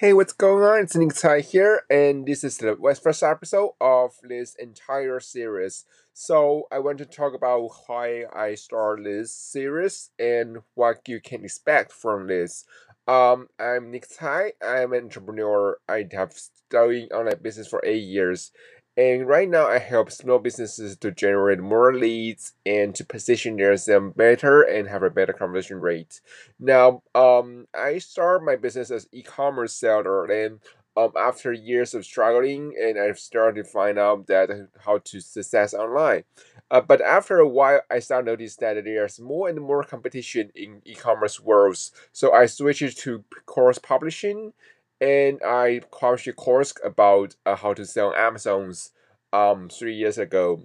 Hey, what's going on? It's Nick Tsai here, and this is the first episode of this entire series. So, I want to talk about why I started this series and what you can expect from this. Um, I'm Nick Tsai. I'm an entrepreneur. I have studied online business for eight years, and right now, I help small businesses to generate more leads and to position themselves better and have a better conversion rate. Now, um, I started my business as e-commerce seller, and um, after years of struggling, and I've started to find out that how to success online. Uh, but after a while, I started notice that there's more and more competition in e-commerce worlds. So I switched to course publishing and I published a course about uh, how to sell Amazon's um three years ago.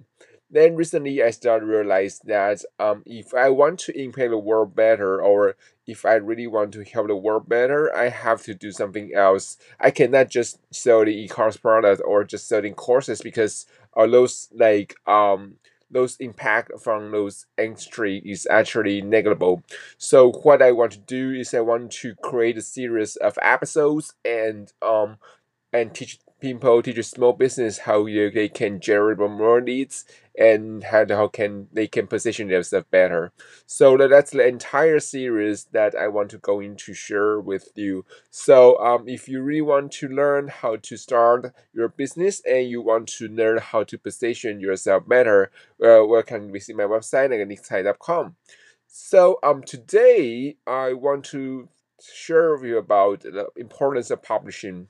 Then recently I started to realize that um if I want to impact the world better or if I really want to help the world better, I have to do something else. I cannot just sell the e-commerce product or just selling courses because uh, those like um those impact from those entry is actually negligible. So what I want to do is I want to create a series of episodes and um and teach people teach small business how they can generate more leads and how, how can they can position themselves better. So that's the entire series that I want to go into share with you. So um, if you really want to learn how to start your business and you want to learn how to position yourself better, uh, welcome visit my website at nicktsai.com. So um today I want to share with you about the importance of publishing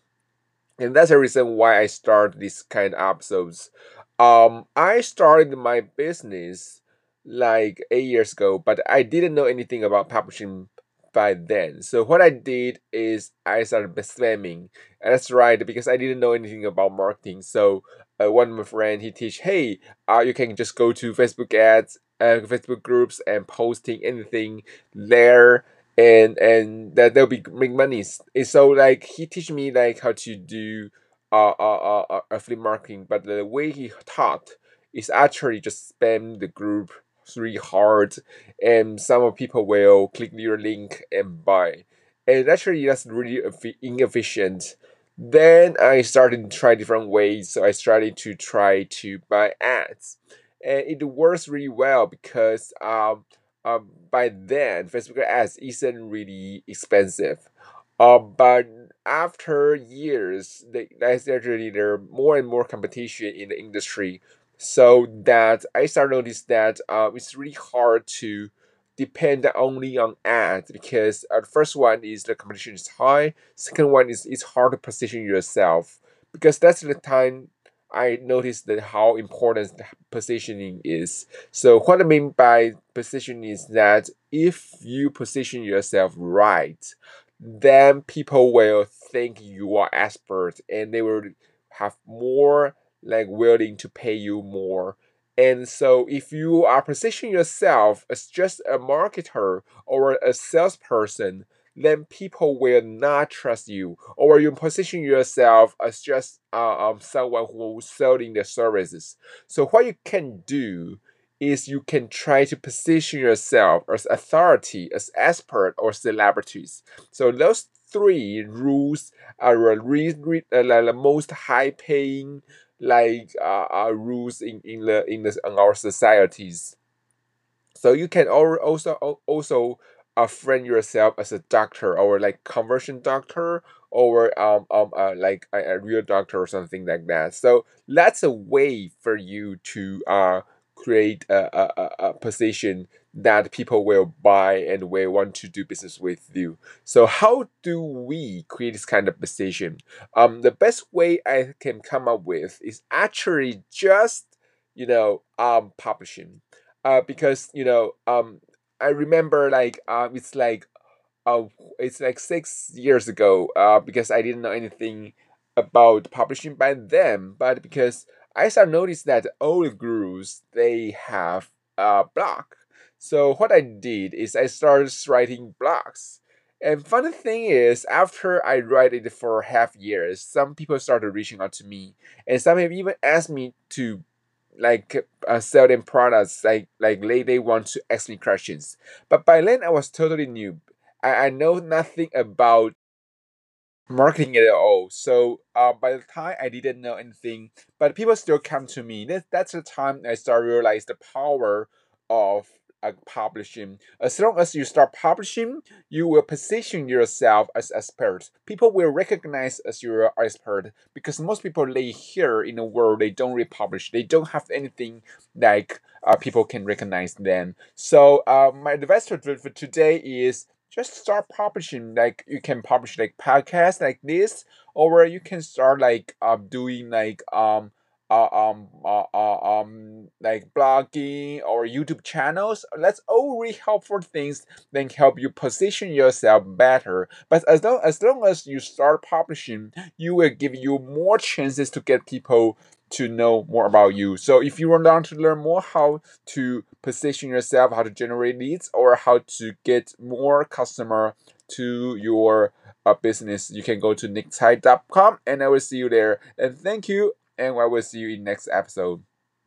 and that's the reason why I start these kind of episodes. Um, I started my business like eight years ago, but I didn't know anything about publishing by then. So what I did is I started spamming. That's right because I didn't know anything about marketing. So uh, one of my friend he teach, hey, uh, you can just go to Facebook ads, uh, Facebook groups, and posting anything there and and that they'll be make money. So like he teach me like how to do uh uh uh, uh flip marketing, but the way he taught is actually just spam the group really hard, and some of people will click your link and buy, and actually that's really inefficient. Then I started to try different ways. So I started to try to buy ads, and it works really well because um um, by then Facebook ads isn't really expensive. Uh, but after years, they, actually there more and more competition in the industry, so that I started notice that um, it's really hard to depend only on ads because uh, the first one is the competition is high. Second one is it's hard to position yourself because that's the time I noticed that how important positioning is. So what I mean by position is that if you position yourself right, then people will think you are expert and they will have more like willing to pay you more. And so if you are positioning yourself as just a marketer or a salesperson, then people will not trust you, or you position yourself as just uh, um, someone who's selling the services. So what you can do is you can try to position yourself as authority, as expert, or celebrities. So those three rules are really, really uh, the most high-paying like uh, uh, rules in in the in the in our societies. So you can also also uh, friend yourself as a doctor or like conversion doctor or um, um uh, like a, a real doctor or something like that. So that's a way for you to uh create a, a, a position that people will buy and will want to do business with you. So how do we create this kind of position? Um, the best way I can come up with is actually just you know um publishing. Uh, because you know um I remember like um it's like uh it's like six years ago uh because I didn't know anything about publishing by then, but because I started notice that all the gurus they have a blog. So what I did is I started writing blogs. And funny thing is, after I write it for half years, some people started reaching out to me, and some have even asked me to like uh, selling products like like they, want to ask me questions but by then i was totally new i, I know nothing about marketing at all. So uh, by the time I didn't know anything, but people still come to me. That, that's the time I start realize the power of publishing. As long as you start publishing, you will position yourself as expert. People will recognize as your expert because most people they here in the world they don't republish. They don't have anything like uh, people can recognize them. So uh, my advice for today is just start publishing like you can publish like podcasts like this or you can start like um doing like um uh, um uh, uh, um like blogging or youtube channels that's all really helpful things that help you position yourself better but as long as long as you start publishing you will give you more chances to get people to know more about you. So if you want to learn more how to position yourself, how to generate leads, or how to get more customer to your uh, business, you can go to nicktsai.com and I will see you there. And thank you, and I will see you in next episode.